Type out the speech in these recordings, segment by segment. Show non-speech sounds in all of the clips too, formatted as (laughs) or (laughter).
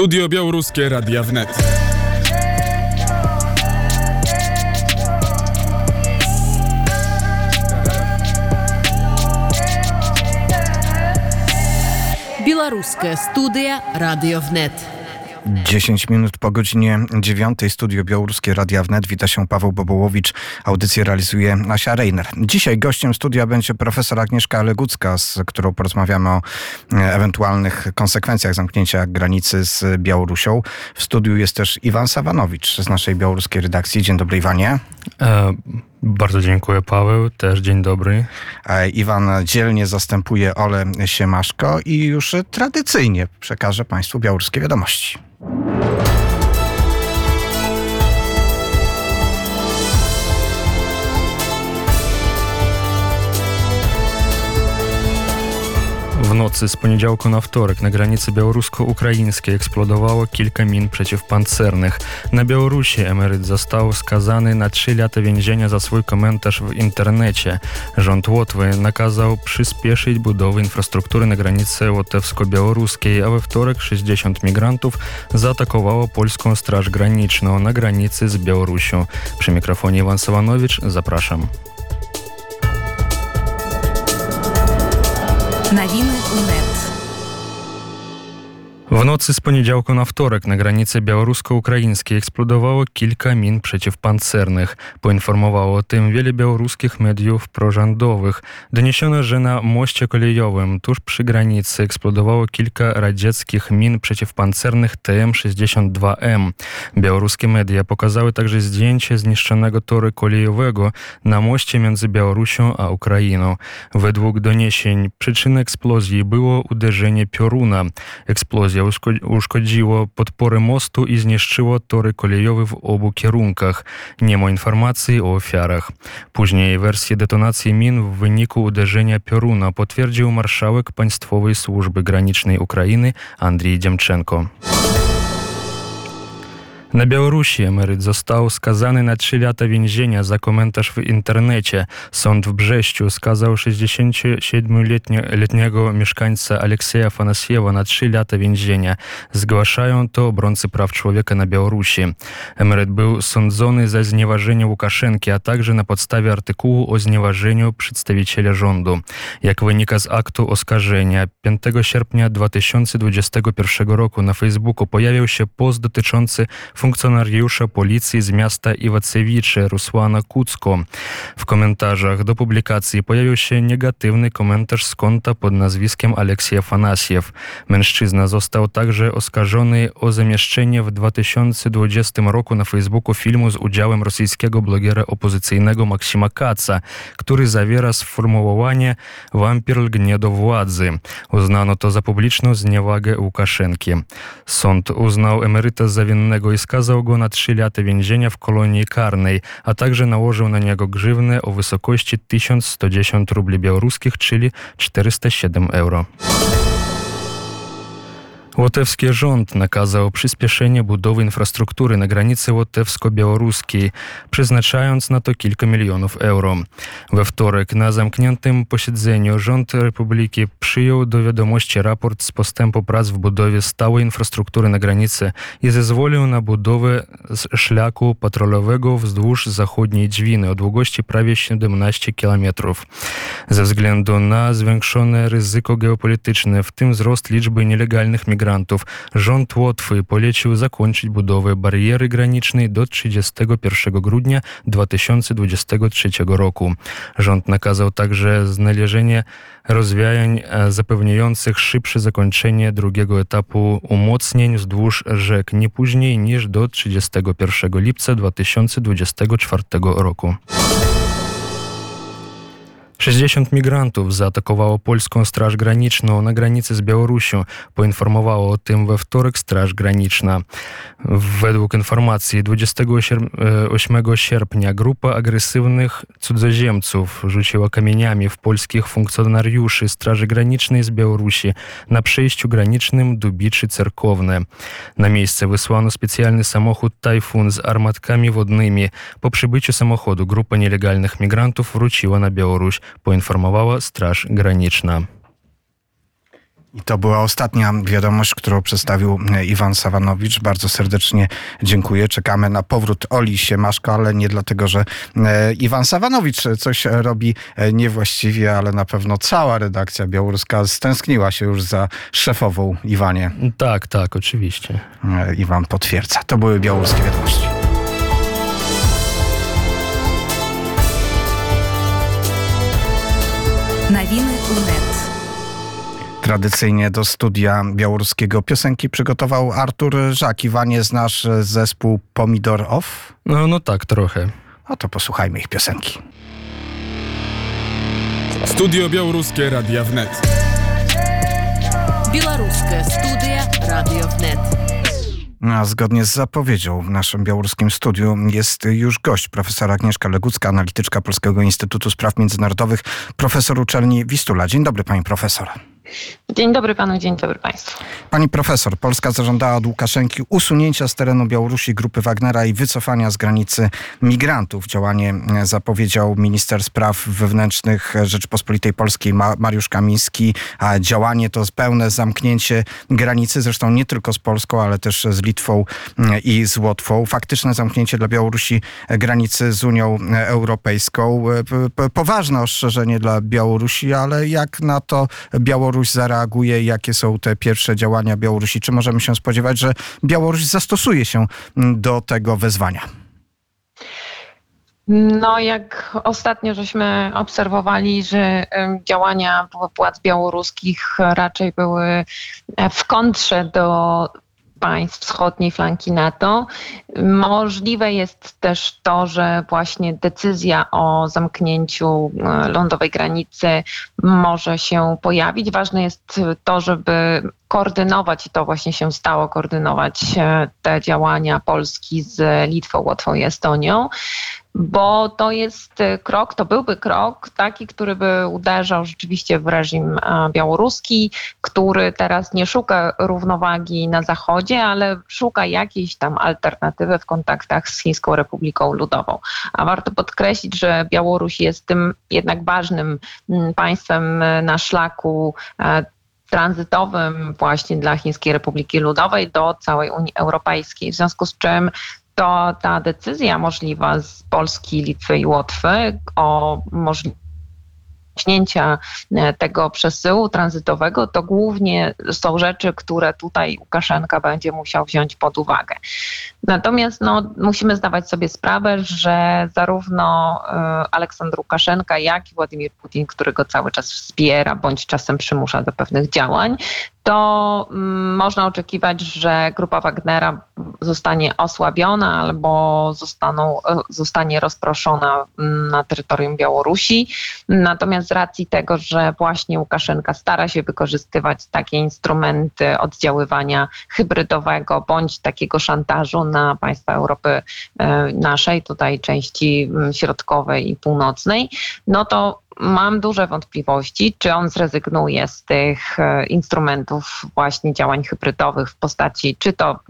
Studio Białoruskie Radia Wnet. Белорусская студия «Радиовнет». 10 minut po godzinie 9 studio Białoruskie Radia Wnet. Wita się Paweł Bobołowicz. Audycję realizuje Asia Reiner. Dzisiaj gościem studia będzie profesor Agnieszka Legucka, z którą porozmawiamy o e, ewentualnych konsekwencjach zamknięcia granicy z Białorusią. W studiu jest też Iwan Sawanowicz z naszej białoruskiej redakcji. Dzień dobry Iwanie. E, bardzo dziękuję Paweł, też dzień dobry. E, Iwan dzielnie zastępuje Ole Siemaszko i już tradycyjnie przekaże Państwu białoruskie wiadomości. W nocy z poniedziałku na wtorek na granicy białorusko-ukraińskiej eksplodowało kilka min przeciwpancernych. Na Białorusi emeryt został skazany na 3 lata więzienia za swój komentarz w internecie. Rząd Łotwy nakazał przyspieszyć budowę infrastruktury na granicy łotewsko-białoruskiej, a we wtorek 60 migrantów zaatakowało polską Straż Graniczną na granicy z Białorusią. Przy mikrofonie Iwan Sawanowicz zapraszam. Новини УНЕТ W nocy z poniedziałku na wtorek na granicy białorusko-ukraińskiej eksplodowało kilka min przeciwpancernych. Poinformowało o tym wiele białoruskich mediów prorządowych. Doniesiono, że na moście kolejowym tuż przy granicy eksplodowało kilka radzieckich min przeciwpancernych TM-62M. Białoruskie media pokazały także zdjęcie zniszczonego toru kolejowego na moście między Białorusią a Ukrainą. Według doniesień przyczyną eksplozji było uderzenie pioruna. Eksplozja uszkodziło podpory mostu i zniszczyło tory kolejowe w obu kierunkach. Nie ma informacji o ofiarach. Później wersję detonacji min w wyniku uderzenia pioruna potwierdził marszałek Państwowej Służby Granicznej Ukrainy Andrzej Dziemczenko. Na Białorusi emeryt został skazany na 3 lata więzienia za komentarz w internecie. Sąd w Brześciu skazał 67-letniego mieszkańca Aleksieja Fanasiewa na 3 lata więzienia. Zgłaszają to obrońcy praw człowieka na Białorusi. Emeryt był sądzony za znieważenie Łukaszenki, a także na podstawie artykułu o znieważeniu przedstawiciela rządu. Jak wynika z aktu oskarżenia, 5 sierpnia 2021 roku na Facebooku pojawił się post dotyczący funkcjonariusza policji z miasta Iwacewicze Rusłana Kucko. W komentarzach do publikacji pojawił się negatywny komentarz z konta pod nazwiskiem Aleksiej Afanasiew. Mężczyzna został także oskarżony o zamieszczenie w 2020 roku na Facebooku filmu z udziałem rosyjskiego blogera opozycyjnego Maksima Kaca, który zawiera sformułowanie wampir lgnie do władzy. Uznano to za publiczną zniewagę Łukaszenki. Sąd uznał emeryta za winnego i skazał go na 3 lata więzienia w kolonii karnej, a także nałożył na niego grzywnę o wysokości 1110 rubli białoruskich, czyli 407 euro. Łotewski rząd nakazał przyspieszenie budowy infrastruktury na granicy łotewsko-białoruskiej, przeznaczając na to kilka milionów euro. We wtorek na zamkniętym posiedzeniu rząd Republiki przyjął do wiadomości raport z postępu prac w budowie stałej infrastruktury na granicy i zezwolił na budowę szlaku patrolowego wzdłuż zachodniej dźwiny o długości prawie 17 km. Ze względu na zwiększone ryzyko geopolityczne, w tym wzrost liczby nielegalnych migrantów, migrantów, rząd Łotwy polecił zakończyć budowę bariery granicznej do 31 grudnia 2023 roku. Rząd nakazał także znalezienie rozwiązań zapewniających szybsze zakończenie drugiego etapu umocnień wzdłuż rzek nie później niż do 31 lipca 2024 roku. 60 migrantów zaatakowało polską Straż Graniczną na granicy z Białorusią. Poinformowało o tym we wtorek Straż Graniczna. Według informacji 28 sierpnia grupa agresywnych cudzoziemców rzuciła kamieniami w polskich funkcjonariuszy Straży Granicznej z Białorusi na przejściu granicznym Dubiczy Cerkowne. Na miejsce wysłano specjalny samochód Tajfun z armatkami wodnymi. Po przybyciu samochodu grupa nielegalnych migrantów wróciła na Białoruś poinformowała Straż Graniczna. I to była ostatnia wiadomość, którą przedstawił e, Iwan Sawanowicz. Bardzo serdecznie dziękuję. Czekamy na powrót Oli Siemaszko, ale nie dlatego, że e, Iwan Sawanowicz coś robi e, niewłaściwie, ale na pewno cała redakcja białoruska stęskniła się już za szefową Iwanie. Tak, tak, oczywiście. Iwan potwierdza. To były białoruskie wiadomości. Tradycyjnie do studia białoruskiego piosenki przygotował Artur Żak. Iwanie, znasz zespół Pomidor Off? No, no tak, trochę. A to posłuchajmy ich piosenki. Studio Białoruskie Radia Wnet. Białoruskie Studia Radio Wnet. A zgodnie z zapowiedzią w naszym białoruskim studiu jest już gość profesora Agnieszka Legucka, analityczka Polskiego Instytutu Spraw Międzynarodowych, profesor uczelni Wistula. Dzień dobry, pani profesor. Dzień dobry panu, dzień dobry państwu. Pani profesor, Polska zażądała od Łukaszenki usunięcia z terenu Białorusi grupy Wagnera i wycofania z granicy migrantów. Działanie zapowiedział minister spraw wewnętrznych Rzeczypospolitej Polskiej Mariusz Kamiński, a działanie to pełne zamknięcie granicy, zresztą nie tylko z Polską, ale też z Litwą i z Łotwą. Faktyczne zamknięcie dla Białorusi granicy z Unią Europejską. Poważne ostrzeżenie dla Białorusi, ale jak na to Białoruś zareaguje, jakie są te pierwsze działania Białorusi? Czy możemy się spodziewać, że Białoruś zastosuje się do tego wezwania? No, jak ostatnio żeśmy obserwowali, że działania władz białoruskich raczej były w kontrze do państw wschodniej flanki NATO. Możliwe jest też to, że właśnie decyzja o zamknięciu e, lądowej granicy może się pojawić. Ważne jest to, żeby koordynować, i to właśnie się stało, koordynować e, te działania Polski z Litwą, Łotwą i Estonią bo to jest e, krok, to byłby krok taki, który by uderzał rzeczywiście w reżim e, białoruski, który teraz nie szuka równowagi na Zachodzie, ale szuka jakiejś tam alternatywy w kontaktach z Chińską Republiką Ludową. A warto podkreślić, że Białoruś jest tym jednak ważnym mm, państwem e, na szlaku tranzytowym właśnie dla Chińskiej Republiki Ludowej do całej Unii Europejskiej. W związku z czym to ta decyzja możliwa z Polski, Litwy i Łotwy o możliwości tego przesyłu tranzytowego, to głównie są rzeczy, które tutaj Łukaszenka będzie musiał wziąć pod uwagę. Natomiast no, musimy zdawać sobie sprawę, że zarówno e, Aleksandr Łukaszenka, jak i Władimir Putin, który go cały czas wspiera, bądź czasem przymusza do pewnych działań, to mm, można oczekiwać, że grupa Wagnera zostanie osłabiona albo zostaną, e, zostanie rozproszona mm, na terytorium Białorusi. Natomiast z racji tego, że właśnie Łukaszenka stara się wykorzystywać takie instrumenty oddziaływania hybrydowego bądź takiego szantażu na państwa Europy e, naszej, tutaj części mm, środkowej i północnej, no to mam duże wątpliwości, czy on zrezygnuje z tych e, instrumentów właśnie działań hybrydowych w postaci czy to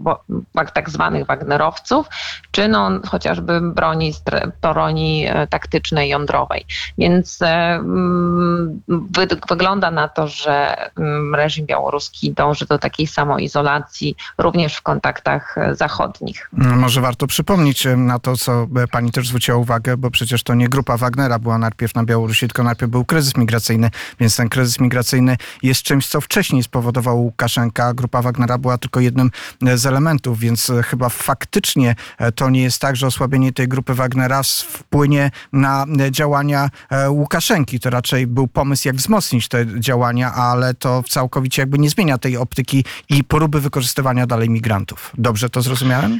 tak zwanych Wagnerowców, czy no chociażby broni, broni e, taktycznej jądrowej. Więc e, mm, wy, wygląda na to, że mm, reżim białoruski dąży do takiej samoizolacji również w kontaktach zachodnich. Może warto przypomnieć na to, co pani też zwróciła uwagę, bo przecież to nie grupa Wagnera była najpierw na Białorusi, tylko najpierw był kryzys migracyjny, więc ten kryzys migracyjny jest czymś, co wcześniej spowodował Łukaszenka. Grupa Wagnera była tylko jednym z elementów, więc chyba faktycznie e, to nie jest tak, że osłabienie tej grupy Wagnera wpłynie na działania e, Łukaszenki. To raczej był pomysł, jak wzmocnić te działania, ale to całkowicie jakby nie zmienia tej optyki i próby wykorzystywania dalej migrantów. Dobrze to zrozumiałem?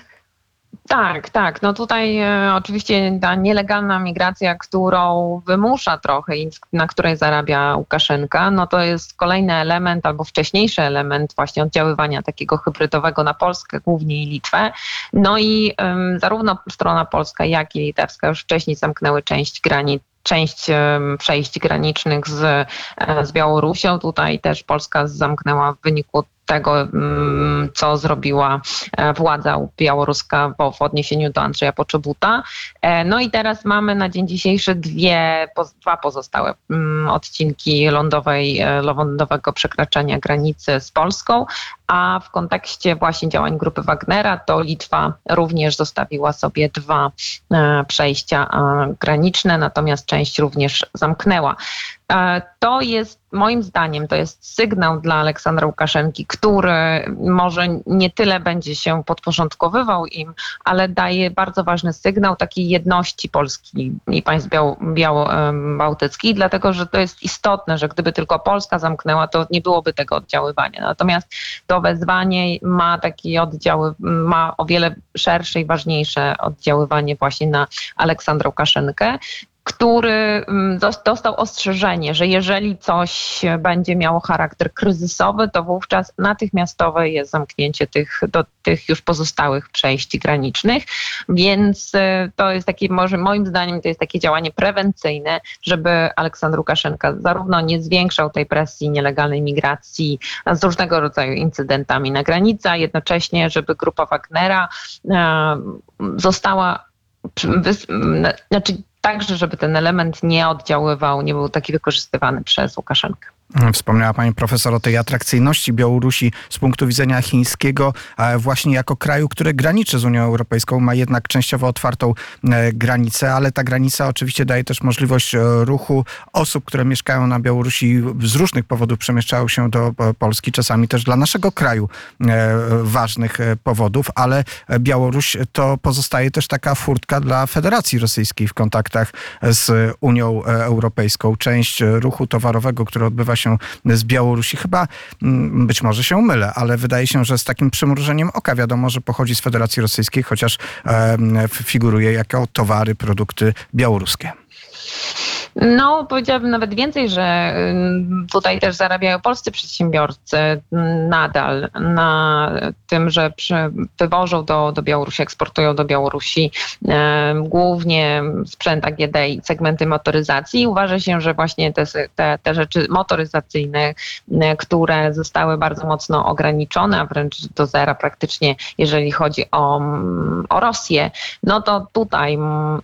Tak, tak. No tutaj e, oczywiście ta nielegalna migracja, którą wymusza trochę i na której zarabia Łukaszenka, no to jest kolejny element albo wcześniejszy element właśnie oddziaływania takiego hybrydowego na Polskę, głównie i Litwę. No i um, zarówno strona polska, jak i litewska już wcześniej zamknęły część granic część przejść granicznych z, e, z Białorusią. Tutaj też Polska zamknęła w wyniku tego, mm, co zrobiła e, władza białoruska w odniesieniu do Andrzeja Poczobuta. E, no i teraz mamy na dzień dzisiejszy dwie, dwa pozostałe mm, odcinki lądowej, e, lądowego przekraczania granicy z Polską, a w kontekście właśnie działań grupy Wagnera to Litwa również zostawiła sobie dwa przejścia graniczne, natomiast część również zamknęła. To jest moim zdaniem to jest sygnał dla Aleksandra Łukaszenki, który może nie tyle będzie się podporządkowywał im, ale daje bardzo ważny sygnał takiej jedności Polski i państw biało-bałtyckich, dlatego że to jest istotne, że gdyby tylko Polska zamknęła, to nie byłoby tego oddziaływania. Natomiast to wezwanie ma takie oddziały, ma o wiele szersze i ważniejsze oddziaływanie właśnie na Aleksandra Łukaszenkę który mm, dostał ostrzeżenie, że jeżeli coś będzie miało charakter kryzysowy, to wówczas natychmiastowe jest zamknięcie tych, do tych już pozostałych przejść granicznych. Więc y, to jest takie, może moim zdaniem, to jest takie działanie prewencyjne, żeby Aleksander Łukaszenka zarówno nie zwiększał tej presji nielegalnej migracji z różnego rodzaju incydentami na granicy, a jednocześnie, żeby grupa Wagnera została znaczy także, żeby ten element nie oddziaływał, nie był taki wykorzystywany przez Łukaszenkę. Wspomniała pani profesor o tej atrakcyjności Białorusi z punktu widzenia chińskiego, właśnie jako kraju, który graniczy z Unią Europejską, ma jednak częściowo otwartą e, granicę, ale ta granica oczywiście daje też możliwość e, ruchu osób, które mieszkają na Białorusi z różnych powodów przemieszczają się do e, Polski, czasami też dla naszego kraju ważnych powodów, ale Białoruś to pozostaje też taka furtka dla Federacji Rosyjskiej w kontaktach z Unią Europejską. Część ruchu towarowego, który odbywa się się z Białorusi. Chyba mm, być może się mylę, ale wydaje się, że z takim przymrużeniem oka wiadomo, że pochodzi z Federacji Rosyjskiej, chociaż e, figuruje jako towary, produkty białoruskie. No, powiedziałabym nawet więcej, że tutaj też zarabiają polscy przedsiębiorcy nadal na tym, że wywożą do, do Białorusi, eksportują do Białorusi głównie sprzęt AGD i segmenty motoryzacji. Uważa się, że właśnie te, te, te rzeczy motoryzacyjne, które zostały bardzo mocno ograniczone, a wręcz do zera praktycznie, jeżeli chodzi o, o Rosję, no to tutaj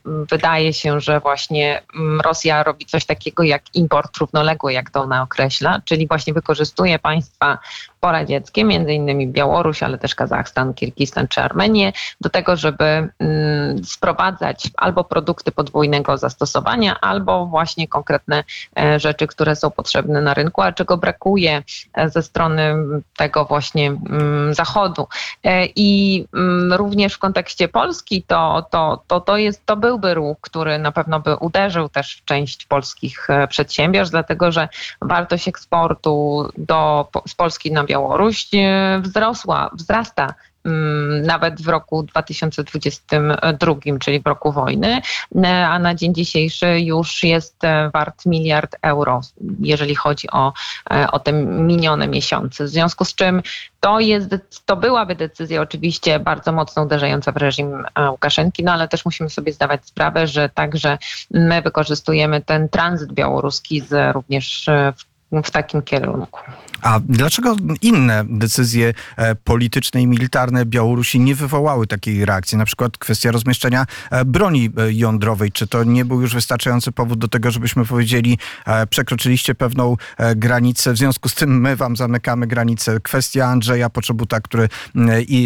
wydaje się, że właśnie Rosja robi coś takiego jak import równoległy, jak to ona określa, czyli właśnie wykorzystuje państwa poradzieckie, między innymi Białoruś, ale też Kazachstan, Kirgistan czy Armenię, do tego, żeby mm, sprowadzać albo produkty podwójnego zastosowania, albo właśnie konkretne e, rzeczy, które są potrzebne na rynku, a czego brakuje e, ze strony tego właśnie mm, Zachodu. E, I mm, również w kontekście Polski to, to, to, to, jest, to byłby ruch, który na pewno by uderzył też w część polskich przedsiębiorstw, dlatego że wartość eksportu do, z Polski na Białoruś e, wzrosła, wzrasta mm, nawet w roku 2022, czyli w roku wojny, e, a na dzień dzisiejszy już jest e, wart miliard euro, jeżeli chodzi o, o te minione miesiące. W związku z czym to, jest, to byłaby decyzja oczywiście bardzo mocno uderzająca w reżim Łukaszenki, no ale też musimy sobie zdawać sprawę, że także my wykorzystujemy ten tranzyt białoruski z, również w, w takim kierunku. A dlaczego inne decyzje e, polityczne i militarne Białorusi nie wywołały takiej reakcji? Na przykład kwestia rozmieszczenia e, broni e, jądrowej. Czy to nie był już wystarczający powód do tego, żebyśmy powiedzieli, przekroczyliście pewną granicę, w związku z tym my wam zamykamy granicę? Kwestia Andrzeja Poczobuta, który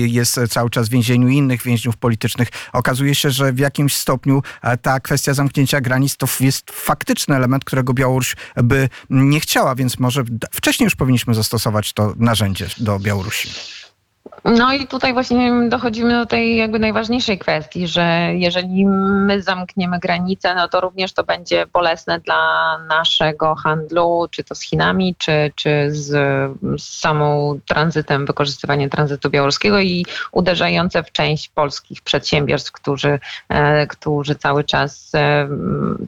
jest cały czas w więzieniu i innych więźniów politycznych. Okazuje się, że w jakimś stopniu ta kwestia zamknięcia granic to jest faktyczny element, którego Białoruś by nie chciała, więc może wcześniej już powinniśmy zastosować to narzędzie do Białorusi? No i tutaj właśnie dochodzimy do tej jakby najważniejszej kwestii, że jeżeli my zamkniemy granicę, no to również to będzie bolesne dla naszego handlu, czy to z Chinami, czy, czy z, z samą tranzytem, wykorzystywaniem tranzytu białoruskiego i uderzające w część polskich przedsiębiorstw, którzy, e, którzy cały czas e,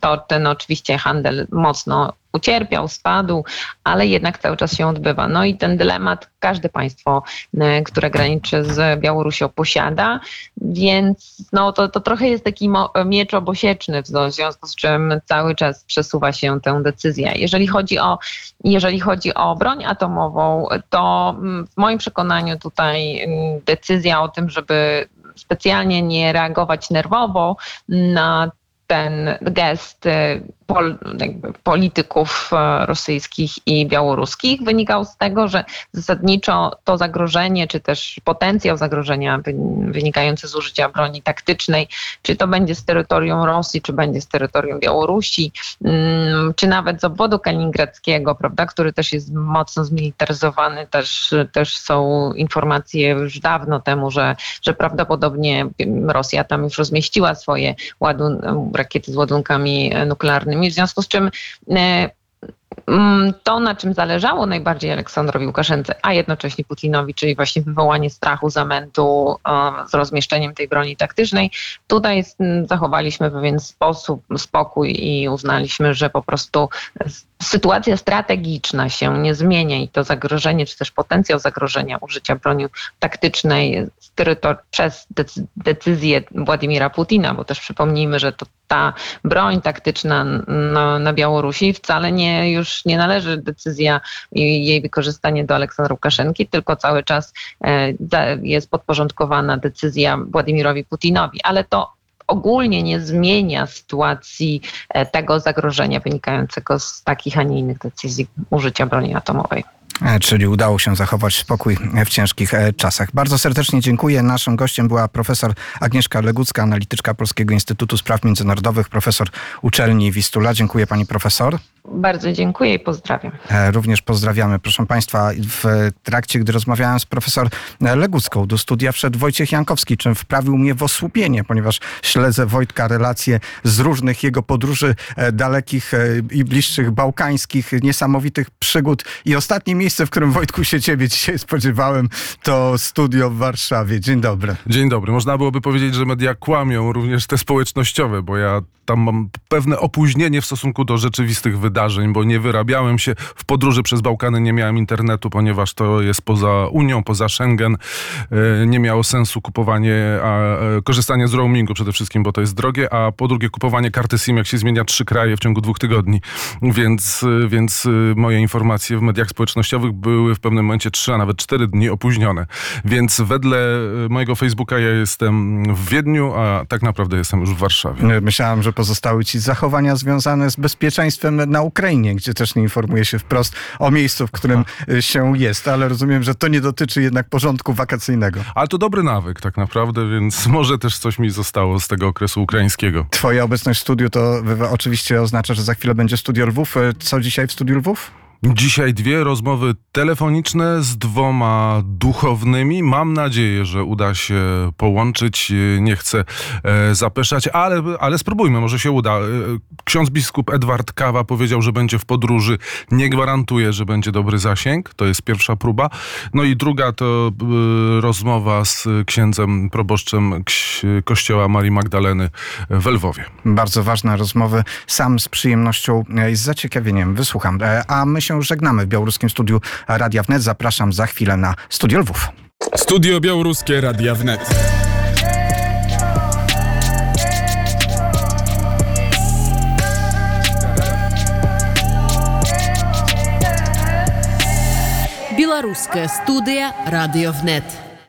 to ten oczywiście handel mocno ucierpiał, spadł, ale jednak cały czas się odbywa. No i ten dylemat każde państwo, e, które graniczy z Białorusią posiada, więc no to, to trochę jest taki miecz obosieczny, w związku z czym cały czas przesuwa się tę decyzję. Jeżeli chodzi o, jeżeli chodzi o broń atomową, to mm, w moim przekonaniu tutaj mm, decyzja o tym, żeby specjalnie nie reagować nerwowo na ten gest y, pol, polityków e, rosyjskich i białoruskich wynikał z tego, że zasadniczo to zagrożenie, czy też potencjał zagrożenia wynikający z użycia broni taktycznej, czy to będzie z terytorium Rosji, czy będzie z terytorium Białorusi, mm, czy nawet z obwodu kaliningradzkiego, prawda, który też jest mocno zmilitaryzowany, też, też są informacje już dawno temu, że, że prawdopodobnie Rosja tam już rozmieściła swoje ładun rakiety z ładunkami nuklearnymi w związku z czym e, to, na czym zależało najbardziej Aleksandrowi Łukaszence, a jednocześnie Putinowi, czyli właśnie wywołanie strachu, zamętu e, z rozmieszczeniem tej broni taktycznej, tutaj zachowaliśmy pewien sposób, spokój i uznaliśmy, że po prostu sytuacja strategiczna się nie zmienia i to zagrożenie, czy też potencjał zagrożenia użycia broni taktycznej przez decyzję Władimira Putina, bo też przypomnijmy, że to ta broń taktyczna na, na Białorusi wcale nie już nie należy decyzja i jej wykorzystanie do Aleksandra Łukaszenki, tylko cały czas e, jest podporządkowana decyzja Władimirowi Putinowi. Ale to ogólnie nie zmienia sytuacji e, tego zagrożenia wynikającego z takich, a nie innych decyzji użycia broni atomowej. E, czyli udało się zachować spokój w ciężkich czasach. Bardzo serdecznie dziękuję. Naszym gościem była profesor Agnieszka Legucka, analityczka Polskiego Instytutu Spraw Międzynarodowych, profesor uczelni Wistula. Dziękuję pani profesor. Bardzo dziękuję i pozdrawiam. E, również pozdrawiamy. Proszę Państwa, w trakcie, gdy rozmawiałem z profesor Legucką, do studia wszedł Wojciech Jankowski, czym wprawił mnie w osłupienie, ponieważ śledzę Wojtka relacje z różnych jego podróży dalekich i bliższych, bałkańskich, niesamowitych przygód. I ostatnim miejsce, w którym Wojtku się ciebie dzisiaj spodziewałem, to studio w Warszawie. Dzień dobry. Dzień dobry. Można byłoby powiedzieć, że media kłamią, również te społecznościowe, bo ja tam mam pewne opóźnienie w stosunku do rzeczywistych wydarzeń, bo nie wyrabiałem się w podróży przez Bałkany, nie miałem internetu, ponieważ to jest poza Unią, poza Schengen. E, nie miało sensu kupowanie, a, e, korzystanie z roamingu przede wszystkim, bo to jest drogie, a po drugie kupowanie karty SIM, jak się zmienia trzy kraje w ciągu dwóch tygodni. Więc, e, więc moje informacje w mediach społecznościowych były w pewnym momencie trzy, a nawet cztery dni opóźnione. Więc wedle mojego Facebooka ja jestem w Wiedniu, a tak naprawdę jestem już w Warszawie. Myślałem, że pozostały ci zachowania związane z bezpieczeństwem na Ukrainie, gdzie też nie informuje się wprost o miejscu, w którym e, się jest, ale rozumiem, że to nie dotyczy jednak porządku wakacyjnego. Ale to dobry nawyk tak naprawdę, więc (laughs) może też coś mi zostało z tego okresu ukraińskiego. Twoja obecność w studiu to oczywiście oznacza, że za chwilę będzie studio Lwów. E, co dzisiaj w studiu Lwów? Dzisiaj dwie rozmowy telefoniczne z dwoma duchownymi. Mam nadzieję, że uda się połączyć. Nie chcę e, zapeszać, ale, ale spróbujmy, może się uda. E, ksiądz biskup Edward Kawa powiedział, że będzie w podróży. Nie gwarantuje, że będzie dobry zasięg. To jest pierwsza próba. No i druga to e, rozmowa z księdzem proboszczem kościoła Marii Magdaleny w Lwowie. Bardzo ważne rozmowy. Sam z przyjemnością i z zaciekawieniem wysłucham. A my się się żegnamy w białoruskim studiu Radia Wnet. Zapraszam za chwilę na Studio Lwów. Studio Białoruskie Radia Wnet. Белорусская студия «Радио ВНЕТ».